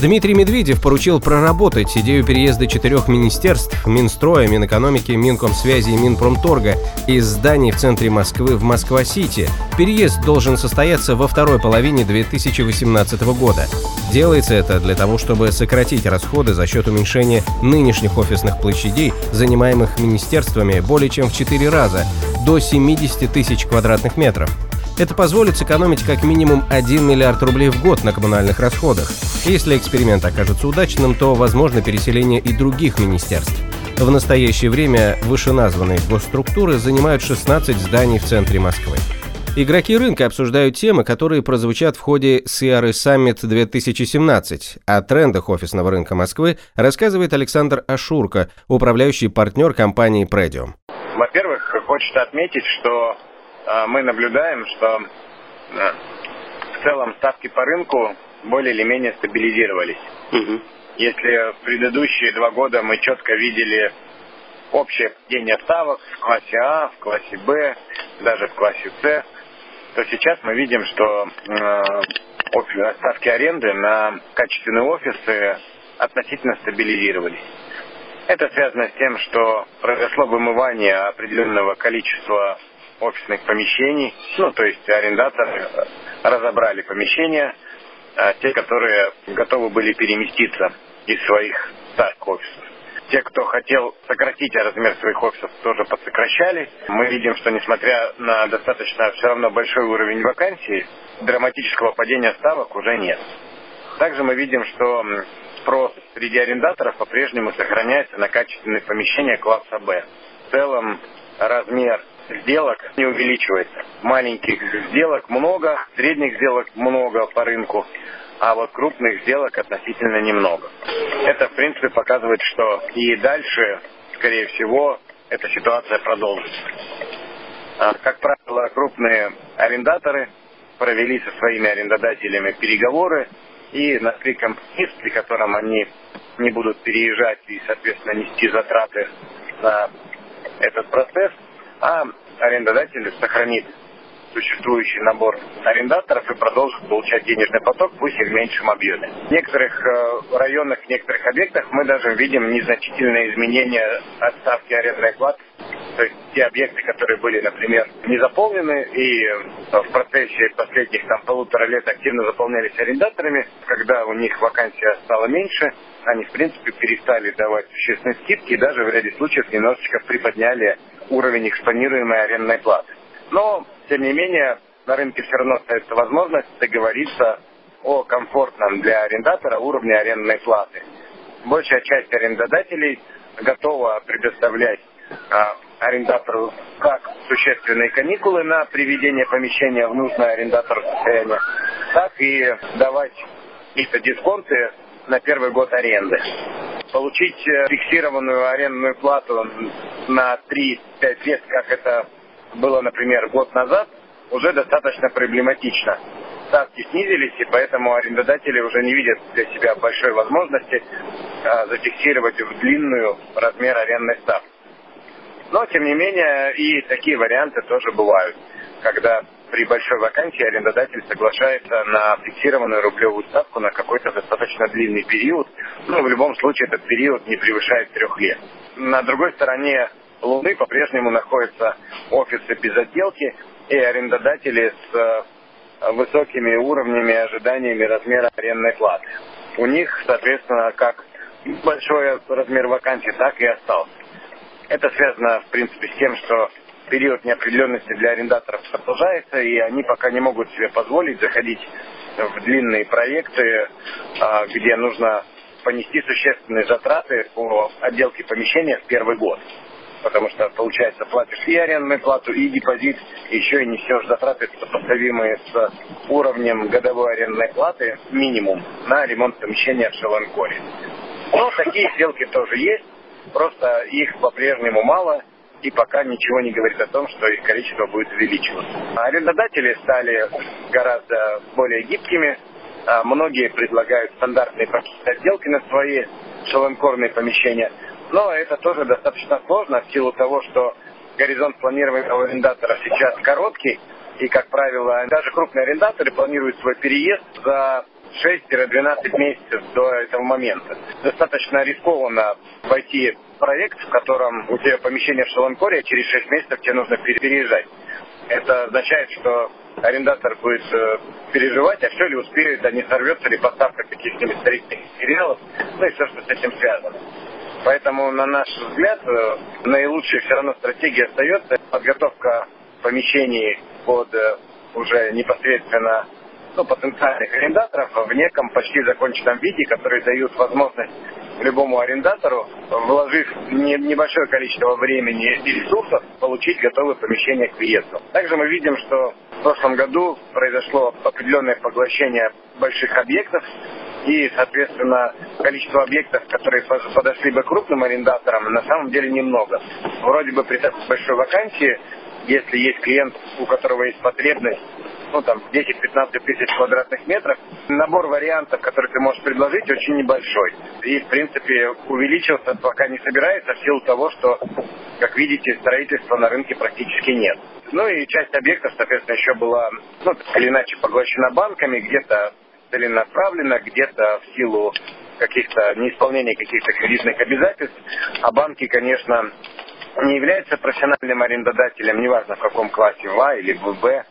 Дмитрий Медведев поручил проработать идею переезда четырех министерств – Минстроя, Минэкономики, Минкомсвязи и Минпромторга из зданий в центре Москвы в Москва-Сити. Переезд должен состояться во второй половине 2018 года. Делается это для того, чтобы сократить расходы за счет уменьшения нынешних офисных площадей, занимаемых министерствами более чем в 4 раза, до 70 тысяч квадратных метров. Это позволит сэкономить как минимум 1 миллиард рублей в год на коммунальных расходах. Если эксперимент окажется удачным, то возможно переселение и других министерств. В настоящее время вышеназванные госструктуры занимают 16 зданий в центре Москвы. Игроки рынка обсуждают темы, которые прозвучат в ходе CRE Summit 2017. О трендах офисного рынка Москвы рассказывает Александр Ашурко, управляющий партнер компании Predium. Во-первых, хочется отметить, что мы наблюдаем, что а, в целом ставки по рынку более или менее стабилизировались. Угу. Если в предыдущие два года мы четко видели общее падение ставок в классе А, в классе Б, даже в классе С, то сейчас мы видим, что э, ставки аренды на качественные офисы относительно стабилизировались. Это связано с тем, что произошло вымывание определенного количества офисных помещений. Ну, то есть арендаторы разобрали помещения, а те, которые готовы были переместиться из своих старых офисов. Те, кто хотел сократить размер своих офисов, тоже подсокращали. Мы видим, что несмотря на достаточно все равно большой уровень вакансий, драматического падения ставок уже нет. Также мы видим, что спрос среди арендаторов по-прежнему сохраняется на качественные помещения класса Б. В целом размер сделок не увеличивается. Маленьких сделок много, средних сделок много по рынку, а вот крупных сделок относительно немного. Это, в принципе, показывает, что и дальше, скорее всего, эта ситуация продолжится. А, как правило, крупные арендаторы провели со своими арендодателями переговоры и нашли компромисс, при котором они не будут переезжать и, соответственно, нести затраты на этот процесс – а арендодатель сохранит существующий набор арендаторов и продолжит получать денежный поток, пусть и в меньшем объеме. В некоторых э, районах, в некоторых объектах мы даже видим незначительные изменения от ставки арендной платы. То есть те объекты, которые были, например, не заполнены и в процессе последних там полутора лет активно заполнялись арендаторами, когда у них вакансия стала меньше, они в принципе перестали давать существенные скидки и даже в ряде случаев немножечко приподняли уровень экспонируемой арендной платы. Но, тем не менее, на рынке все равно остается возможность договориться о комфортном для арендатора уровне арендной платы. Большая часть арендодателей готова предоставлять а, арендатору как существенные каникулы на приведение помещения в нужное арендатору состояние, так и давать какие-то дисконты на первый год аренды. Получить э, фиксированную арендную плату на 3-5 лет, как это было, например, год назад, уже достаточно проблематично. Ставки снизились, и поэтому арендодатели уже не видят для себя большой возможности а, зафиксировать в длинную размер арендной ставки. Но, тем не менее, и такие варианты тоже бывают, когда при большой вакансии арендодатель соглашается на фиксированную рублевую ставку на какой-то достаточно длинный период. Ну, в любом случае, этот период не превышает трех лет. На другой стороне Луны по-прежнему находятся офисы без отделки и арендодатели с э, высокими уровнями ожиданиями размера арендной платы. У них, соответственно, как большой размер вакансий, так и остался. Это связано, в принципе, с тем, что период неопределенности для арендаторов продолжается, и они пока не могут себе позволить заходить в длинные проекты, а, где нужно понести существенные затраты по отделке помещения в первый год. Потому что, получается, платишь и арендную плату, и депозит, еще и несешь затраты, сопоставимые с уровнем годовой арендной платы, минимум, на ремонт помещения в Шеланкоре. Но такие сделки тоже есть. Просто их по-прежнему мало, и пока ничего не говорит о том, что их количество будет увеличиваться. Арендодатели стали гораздо более гибкими, а, многие предлагают стандартные пакеты отделки на свои шаланкорные помещения, но это тоже достаточно сложно в силу того, что горизонт планирования арендатора сейчас короткий, и, как правило, даже крупные арендаторы планируют свой переезд за 6-12 месяцев до этого момента. Достаточно рискованно войти проект, в котором у тебя помещение в Шаланкоре, а через 6 месяцев тебе нужно переезжать. Это означает, что арендатор будет э, переживать, а все ли успеет, а не сорвется ли поставка каких-нибудь старительных материалов, ну и все, что с этим связано. Поэтому, на наш взгляд, э, наилучшей все равно стратегия остается подготовка помещений под э, уже непосредственно ну, потенциальных арендаторов в неком почти законченном виде, которые дают возможность любому арендатору, вложив не, небольшое количество времени и ресурсов, получить готовое помещение к въезду. Также мы видим, что в прошлом году произошло определенное поглощение больших объектов, и, соответственно, количество объектов, которые подошли бы крупным арендаторам, на самом деле немного. Вроде бы при такой большой вакансии, если есть клиент, у которого есть потребность ну, там, 10-15 тысяч квадратных метров, набор вариантов, которые ты можешь предложить, очень небольшой. И, в принципе, увеличился пока не собирается в силу того, что, как видите, строительства на рынке практически нет. Ну и часть объектов, соответственно, еще была, ну, так или иначе, поглощена банками, где-то целенаправленно, где-то в силу каких-то неисполнения каких-то кредитных обязательств. А банки, конечно, не являются профессиональным арендодателем, неважно в каком классе, в А или в Б.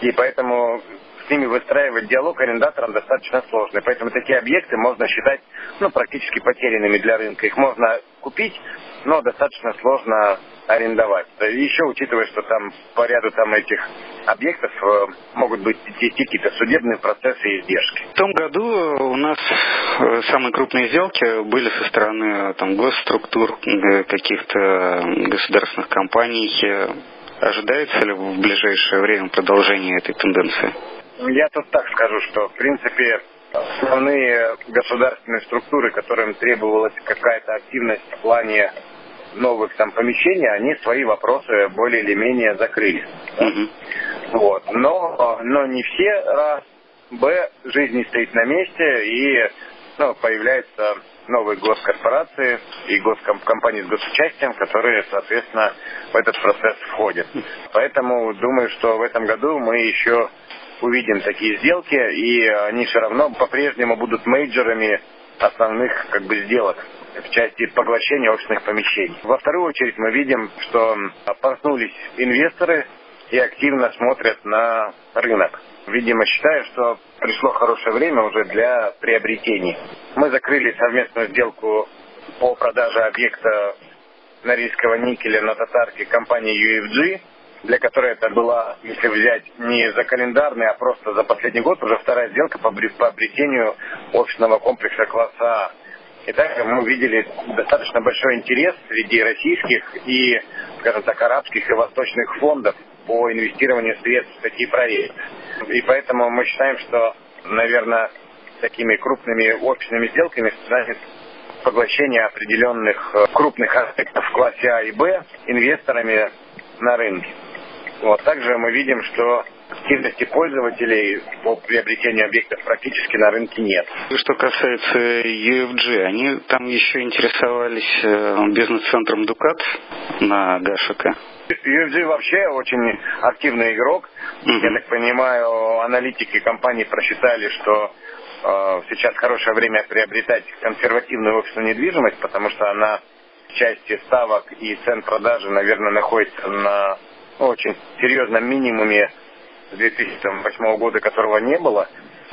И поэтому с ними выстраивать диалог арендаторам достаточно сложно. Поэтому такие объекты можно считать ну, практически потерянными для рынка. Их можно купить, но достаточно сложно арендовать. еще учитывая, что там по ряду там этих объектов э, могут быть какие-то судебные процессы и издержки. В том году у нас э, самые крупные сделки были со стороны там, госструктур, э, каких-то государственных компаний. Ожидается ли в ближайшее время продолжение этой тенденции? Я тут так скажу, что в принципе основные государственные структуры, которым требовалась какая-то активность в плане новых там помещений, они свои вопросы более или менее закрыли. Да? Вот. Но, но не все, раз. Б, жизнь не стоит на месте, и ну, появляются новые госкорпорации и госкомпании с госучастием, которые, соответственно, в этот процесс входят. Поэтому думаю, что в этом году мы еще увидим такие сделки, и они все равно по-прежнему будут мейджерами основных как бы сделок в части поглощения офисных помещений. Во вторую очередь мы видим, что проснулись инвесторы и активно смотрят на рынок. Видимо, считаю, что пришло хорошее время уже для приобретений. Мы закрыли совместную сделку по продаже объекта норильского никеля на татарке компании UFG, для которой это была, если взять не за календарный, а просто за последний год, уже вторая сделка по приобретению офисного комплекса класса А. И также мы увидели достаточно большой интерес среди российских и, скажем так, арабских и восточных фондов по инвестированию средств в такие проекты. И поэтому мы считаем, что, наверное, такими крупными офисными сделками станет поглощение определенных э, крупных аспектов в классе А и Б инвесторами на рынке. Вот. Также мы видим, что активности пользователей по приобретению объектов практически на рынке нет. Что касается UFG, они там еще интересовались э, бизнес-центром Дукат на Гашика. UFG вообще очень активный игрок. Mm-hmm. Я так понимаю, аналитики компании просчитали, что э, сейчас хорошее время приобретать консервативную офисную недвижимость, потому что она в части ставок и цен продажи, наверное, находится на очень серьезном минимуме 2008 года, которого не было.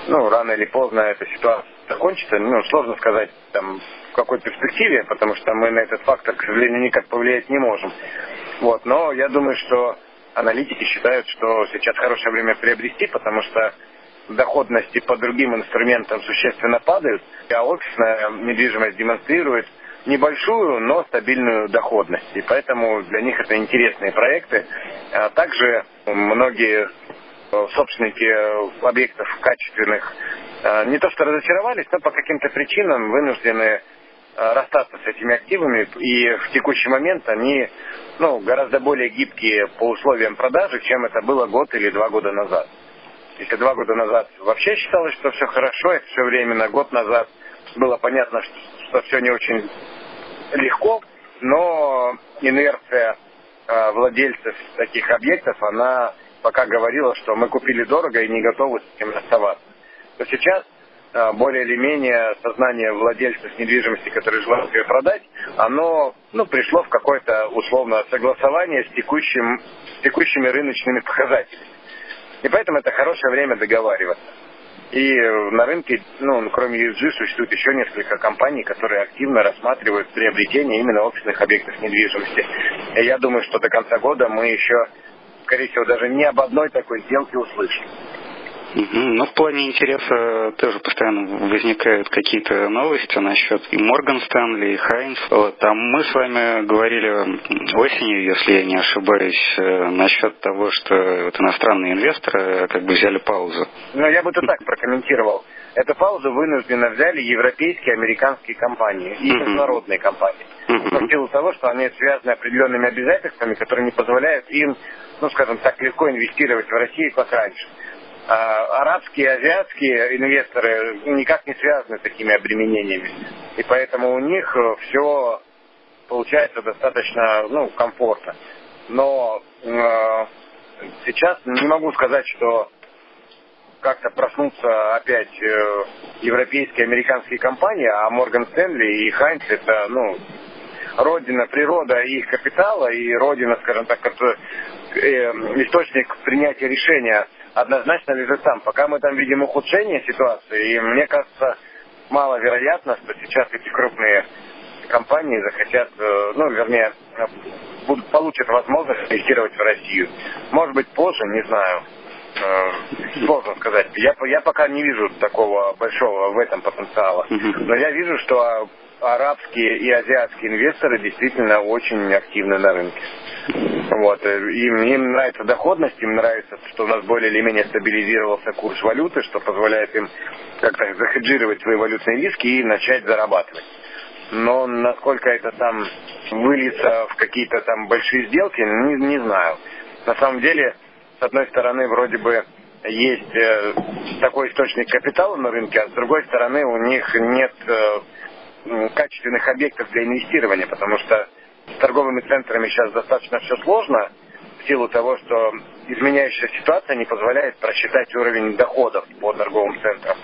Ну, рано или поздно эта ситуация закончится. Ну, сложно сказать, там, в какой перспективе, потому что мы на этот фактор, к сожалению, никак повлиять не можем. Вот, но я думаю, что аналитики считают, что сейчас хорошее время приобрести, потому что доходности по другим инструментам существенно падают, а офисная недвижимость демонстрирует небольшую, но стабильную доходность. И поэтому для них это интересные проекты. А также многие э, собственники объектов качественных э, не то что разочаровались, но по каким-то причинам вынуждены расстаться с этими активами, и в текущий момент они ну, гораздо более гибкие по условиям продажи, чем это было год или два года назад. Если два года назад вообще считалось, что все хорошо, это все временно, год назад было понятно, что, что все не очень легко, но инерция э, владельцев таких объектов, она пока говорила, что мы купили дорого и не готовы с этим расставаться. То сейчас э, более или менее сознание владельцев недвижимости, которые желают ее продать, оно ну, пришло в какое-то условно согласование с, текущим, с текущими рыночными показателями. И поэтому это хорошее время договариваться. И на рынке, ну, кроме USG, существует еще несколько компаний, которые активно рассматривают приобретение именно офисных объектов недвижимости. И я думаю, что до конца года мы еще, скорее всего, даже ни об одной такой сделке услышим. Ну, в плане интереса тоже постоянно возникают какие-то новости насчет и Морган Стэнли, и Хайнс. Вот, там мы с вами говорили осенью, если я не ошибаюсь, э, насчет того, что вот иностранные инвесторы э, как бы взяли паузу. Ну, я бы это так прокомментировал. Эту паузу вынужденно взяли европейские, американские компании и международные компании. Uh-huh. В силу того, что они связаны определенными обязательствами, которые не позволяют им, ну, скажем так, легко инвестировать в Россию, как раньше. А, арабские, азиатские инвесторы никак не связаны с такими обременениями. И поэтому у них э, все получается достаточно ну, комфортно. Но э, сейчас не могу сказать, что как-то проснутся опять э, европейские, американские компании, а Морган Стэнли и Хайнц это, ну, родина, природа их капитала и родина, скажем так, это, э, источник принятия решения однозначно лежит там. Пока мы там видим ухудшение ситуации, и мне кажется, маловероятно, что сейчас эти крупные компании захотят, э, ну, вернее, будут, получат возможность инвестировать в Россию. Может быть, позже, не знаю. Э, сложно сказать. Я, я пока не вижу такого большого в этом потенциала. Но я вижу, что арабские и азиатские инвесторы действительно очень активны на рынке. Вот. Э, им, им нравится доходность, им нравится, что у нас более или менее стабилизировался курс валюты, что позволяет им как-то захеджировать свои валютные риски и начать зарабатывать. Но насколько это там выльется в какие-то там большие сделки, не, не знаю. На самом деле, с одной стороны, вроде бы есть э, такой источник капитала на рынке, а с другой стороны у них нет э, качественных объектов для инвестирования, потому что с торговыми центрами сейчас достаточно все сложно, в силу того, что изменяющаяся ситуация не позволяет просчитать уровень доходов по торговым центрам.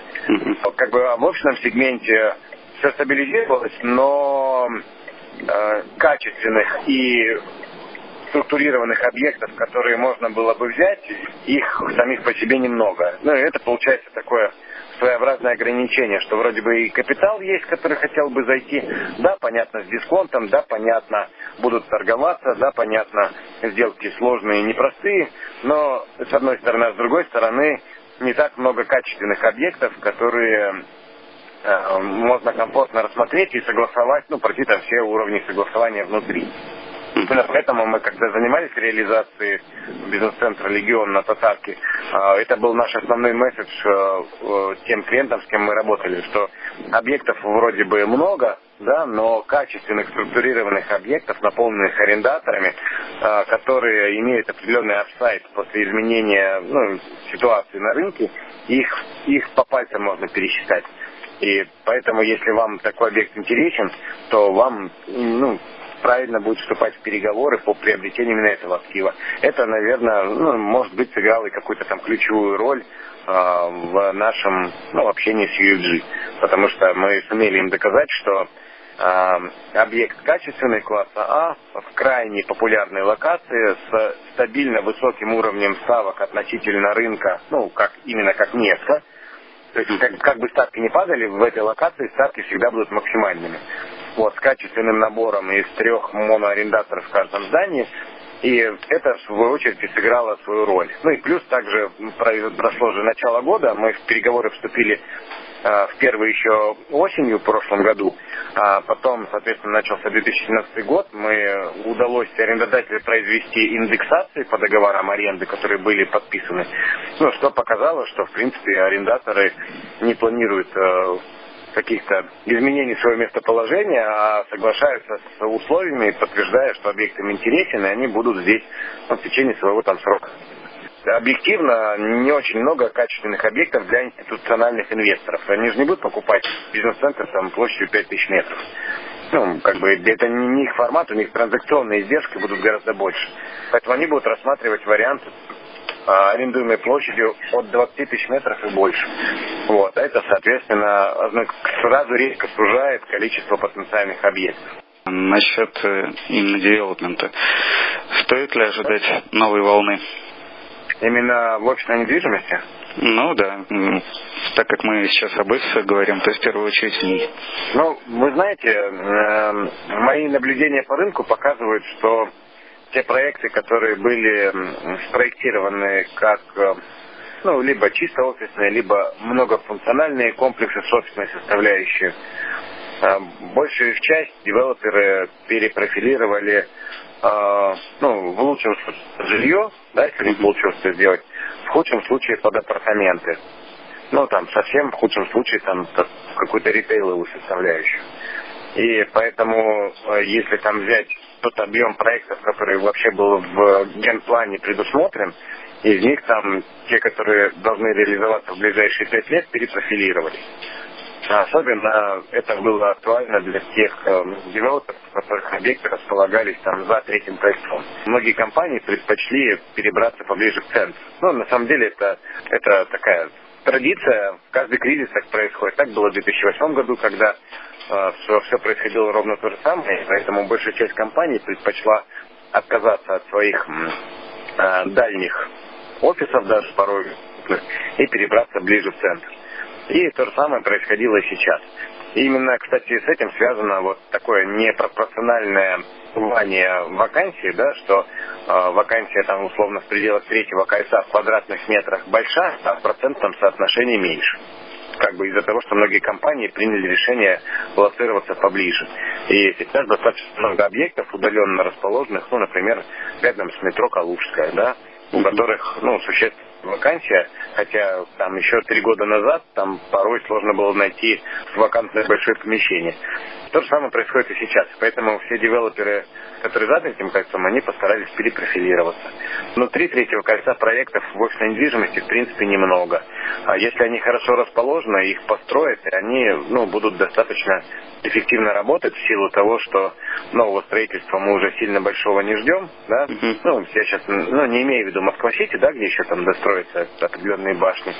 Как бы в офисном сегменте все стабилизировалось, но э, качественных и структурированных объектов, которые можно было бы взять, их самих по себе немного. Ну и это получается такое своеобразное ограничение, что вроде бы и капитал есть, который хотел бы зайти, да, понятно, с дисконтом, да, понятно, будут торговаться, да, понятно, сделки сложные непростые, но с одной стороны, а с другой стороны, не так много качественных объектов, которые э, можно комфортно рассмотреть и согласовать, ну, пройти там все уровни согласования внутри. Именно поэтому мы, когда занимались реализацией бизнес-центра «Легион» на Татарке, а, это был наш основной месседж э, тем клиентам, с кем мы работали, что объектов вроде бы много, да, но качественных структурированных объектов, наполненных арендаторами, а, которые имеют определенный апсайт после изменения ну, ситуации на рынке, их, их по пальцам можно пересчитать. И поэтому, если вам такой объект интересен, то вам ну, правильно будет вступать в переговоры по приобретению именно этого актива. Это, наверное, ну, может быть, сыграло и какую-то там ключевую роль э, в нашем ну, общении с UFG, потому что мы сумели им доказать, что э, объект качественный класса А в крайне популярной локации с стабильно высоким уровнем ставок относительно рынка, ну, как именно как место, то есть как, как бы ставки не падали, в этой локации ставки всегда будут максимальными вот, с качественным набором из трех моноарендаторов в каждом здании. И это, в свою очередь, сыграло свою роль. Ну и плюс также прошло же начало года, мы в переговоры вступили э, в первый еще осенью в прошлом году, а потом, соответственно, начался 2017 год, мы удалось арендодателю произвести индексации по договорам аренды, которые были подписаны, ну, что показало, что, в принципе, арендаторы не планируют э, каких-то изменений своего местоположения, а соглашаются с условиями, подтверждая, что объект им интересен, и они будут здесь в течение своего там срока. Объективно, не очень много качественных объектов для институциональных инвесторов. Они же не будут покупать бизнес-центр там площадью 5000 метров. Ну, как бы это не их формат, у них транзакционные издержки будут гораздо больше. Поэтому они будут рассматривать вариант а, арендуемой площадью от 20 тысяч метров и больше. Вот. А это, соответственно, ну, сразу резко сужает количество потенциальных объектов. Насчет э, именно девелопмента. Стоит ли ожидать новой волны? Именно в офисной недвижимости? Ну да, так как мы сейчас об офисе говорим, то есть в первую очередь ней. Ну, вы знаете, э, мои наблюдения по рынку показывают, что те проекты, которые были спроектированы как э, ну, либо чисто офисные, либо многофункциональные комплексы с офисной составляющей. Э, большую их часть девелоперы перепрофилировали э, ну, в лучшем случае жилье, да, если не получилось это сделать, в худшем случае под апартаменты. Ну, там, совсем в худшем случае, там, какую-то ритейловую составляющую. И поэтому, если там взять тот объем проектов, который вообще был в генплане предусмотрен, из них там те, которые должны реализоваться в ближайшие пять лет, перепрофилировались. Особенно это было актуально для тех э, девелоперов, которых объекты располагались там за третьим кольцом. Многие компании предпочли перебраться поближе к центру. Ну, на самом деле это, это такая традиция, каждый кризис так происходит. Так было в 2008 году, когда э, все, все происходило ровно то же самое, поэтому большая часть компаний предпочла отказаться от своих э, дальних офисов даже порой и перебраться ближе в центр. И то же самое происходило и сейчас. И именно, кстати, с этим связано вот такое непропорциональное бывание вакансии, да, что э, вакансия там условно в пределах третьего кольца в квадратных метрах большая, а в процентном соотношении меньше как бы из-за того, что многие компании приняли решение лоцироваться поближе. И сейчас достаточно много объектов, удаленно расположенных, ну, например, рядом с метро Калужская, да, у которых, ну, существенно вакансия, хотя там еще три года назад там порой сложно было найти вакантное большое помещение. То же самое происходит и сейчас. Поэтому все девелоперы, которые за этим кольцом, они постарались перепрофилироваться. Внутри третьего кольца проектов в офисной недвижимости в принципе немного. А если они хорошо расположены, их построят, и они ну, будут достаточно эффективно работать в силу того, что нового строительства мы уже сильно большого не ждем. Да? Ну, я сейчас ну, не имею в виду Москва-Сити, да, где еще там достроятся определенные башни.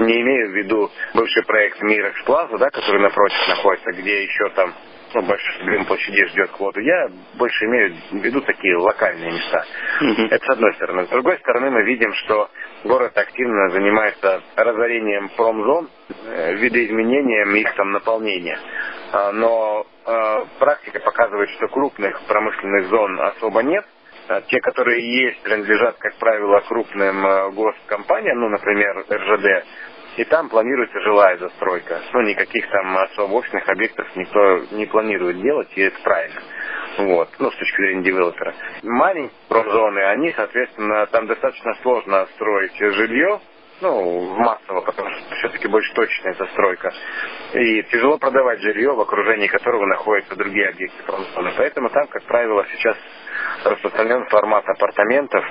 Не имею в виду бывший проект Мирекс Плаза, да, который напротив находится, где еще там ну, большой площади ждет квоту. Я больше имею в виду такие локальные места. Mm-hmm. Это с одной стороны. С другой стороны, мы видим, что город активно занимается разорением промзон, э, видоизменением их там наполнения. А, но э, практика показывает, что крупных промышленных зон особо нет. А те, которые есть, принадлежат, как правило, крупным э, госкомпаниям, ну, например, РЖД, и там планируется жилая застройка. Ну, никаких там особо офисных объектов никто не планирует делать, и это правильно. Вот, ну, с точки зрения девелопера. Маленькие промзоны, они, соответственно, там достаточно сложно строить жилье, ну, массово, потому что все-таки больше точная застройка. И тяжело продавать жилье, в окружении которого находятся другие объекты промзоны. Поэтому там, как правило, сейчас распространен формат апартаментов,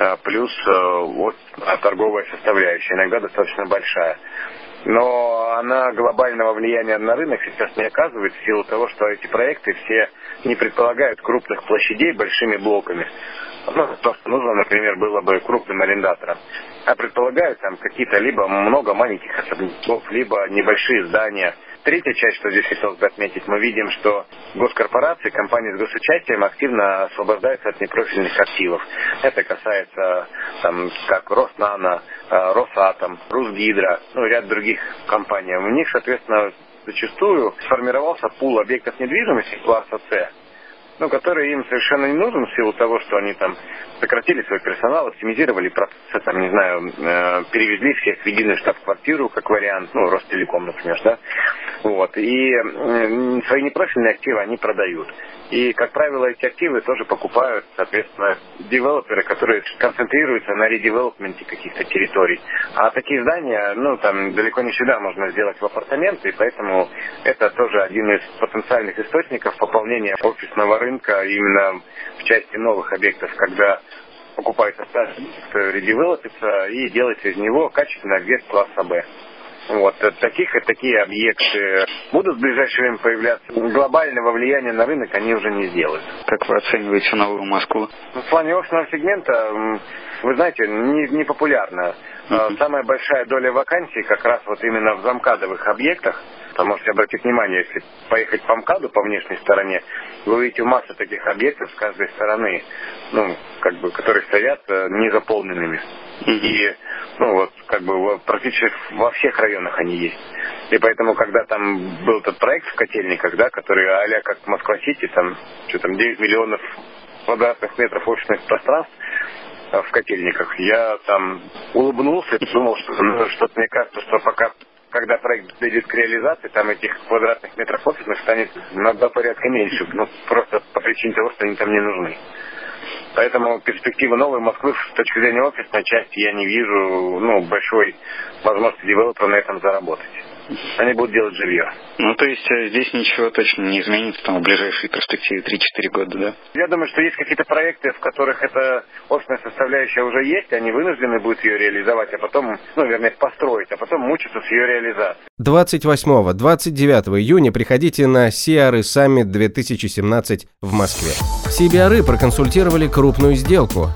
э, плюс э, вот, торговая составляющая, иногда достаточно большая. Но она глобального влияния на рынок сейчас не оказывает в силу того, что эти проекты все не предполагают крупных площадей большими блоками. Ну, то, что нужно, например, было бы крупным арендаторам. А предполагают там какие-то либо много маленьких особняков, либо небольшие здания – Третья часть, что здесь хотелось бы отметить, мы видим, что госкорпорации, компании с госучастием активно освобождаются от непрофильных активов. Это касается там, как Роснано, э, Росатом, Русгидро, ну и ряд других компаний. У них, соответственно, зачастую сформировался пул объектов недвижимости класса С, ну, который им совершенно не нужен в силу того, что они там сократили свой персонал, оптимизировали процессы, там, не знаю, э, перевезли всех в единую штаб-квартиру, как вариант, ну, Ростелеком, например, да, вот, и э, свои непрофильные активы они продают. И, как правило, эти активы тоже покупают, соответственно, девелоперы, которые концентрируются на редевелопменте каких-то территорий. А такие здания, ну, там далеко не всегда можно сделать в апартаменты, и поэтому это тоже один из потенциальных источников пополнения офисного рынка именно в части новых объектов, когда покупается старый редевелопится и делается из него качественный объект класса Б. Вот, таких и такие объекты будут в ближайшее время появляться. Глобального влияния на рынок они уже не сделают. Как вы оцениваете новую Москву? Ну, в плане офисного сегмента, вы знаете, не, не популярно. Uh-huh. Самая большая доля вакансий как раз вот именно в замкадовых объектах. Вы можете обратить внимание, если поехать по МКАДу по внешней стороне, вы увидите массу таких объектов с каждой стороны, ну, как бы, которые стоят э, незаполненными. И, ну, вот, как бы, практически во всех районах они есть. И поэтому, когда там был этот проект в Котельниках, да, который а как Москва-Сити, там, что там, 9 миллионов квадратных метров офисных пространств, э, в котельниках. Я там улыбнулся и думал, что ну, что-то мне кажется, что пока когда проект дойдет к реализации, там этих квадратных метров офисных станет на два порядка меньше. Ну, просто по причине того, что они там не нужны. Поэтому перспективы новой Москвы с точки зрения офисной части я не вижу ну, большой возможности девелопера на этом заработать они будут делать жилье. Ну, то есть э, здесь ничего точно не изменится там, в ближайшей перспективе 3-4 года, да? Я думаю, что есть какие-то проекты, в которых эта офисная составляющая уже есть, они вынуждены будут ее реализовать, а потом, ну, вернее, построить, а потом мучиться с ее реализацией. 28-29 июня приходите на CRE Summit 2017 в Москве. CBRE проконсультировали крупную сделку.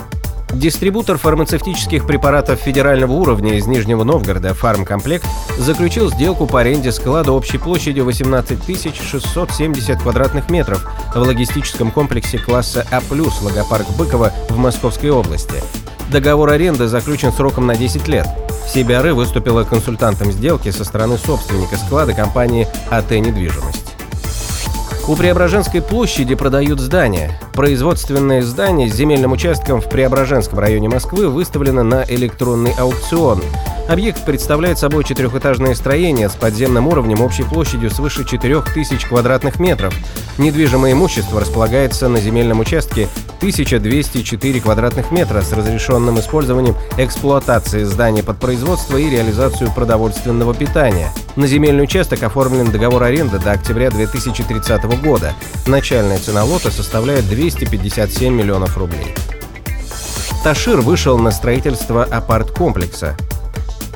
Дистрибутор фармацевтических препаратов федерального уровня из Нижнего Новгорода «Фармкомплект» заключил сделку по аренде склада общей площадью 18 670 квадратных метров в логистическом комплексе класса А+, Логопарк Быкова в Московской области. Договор аренды заключен сроком на 10 лет. Сибиары выступила консультантом сделки со стороны собственника склада компании АТ «Недвижимость». У Преображенской площади продают здания. Производственное здание с земельным участком в Преображенском районе Москвы выставлено на электронный аукцион. Объект представляет собой четырехэтажное строение с подземным уровнем общей площадью свыше 4000 квадратных метров. Недвижимое имущество располагается на земельном участке 1204 квадратных метра с разрешенным использованием эксплуатации здания под производство и реализацию продовольственного питания. На земельный участок оформлен договор аренды до октября 2030 года. Начальная цена лота составляет 257 миллионов рублей. Ташир вышел на строительство апарт-комплекса.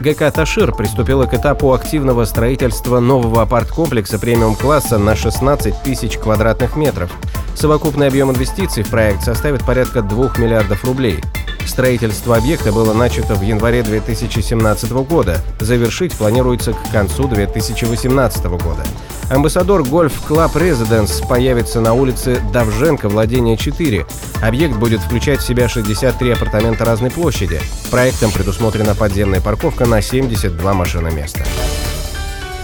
ГК «Ташир» приступила к этапу активного строительства нового апарт-комплекса премиум-класса на 16 тысяч квадратных метров. Совокупный объем инвестиций в проект составит порядка 2 миллиардов рублей. Строительство объекта было начато в январе 2017 года. Завершить планируется к концу 2018 года. Ambassador Golf Club Residence появится на улице Довженко, владение 4. Объект будет включать в себя 63 апартамента разной площади. Проектом предусмотрена подземная парковка на 72 машиноместа.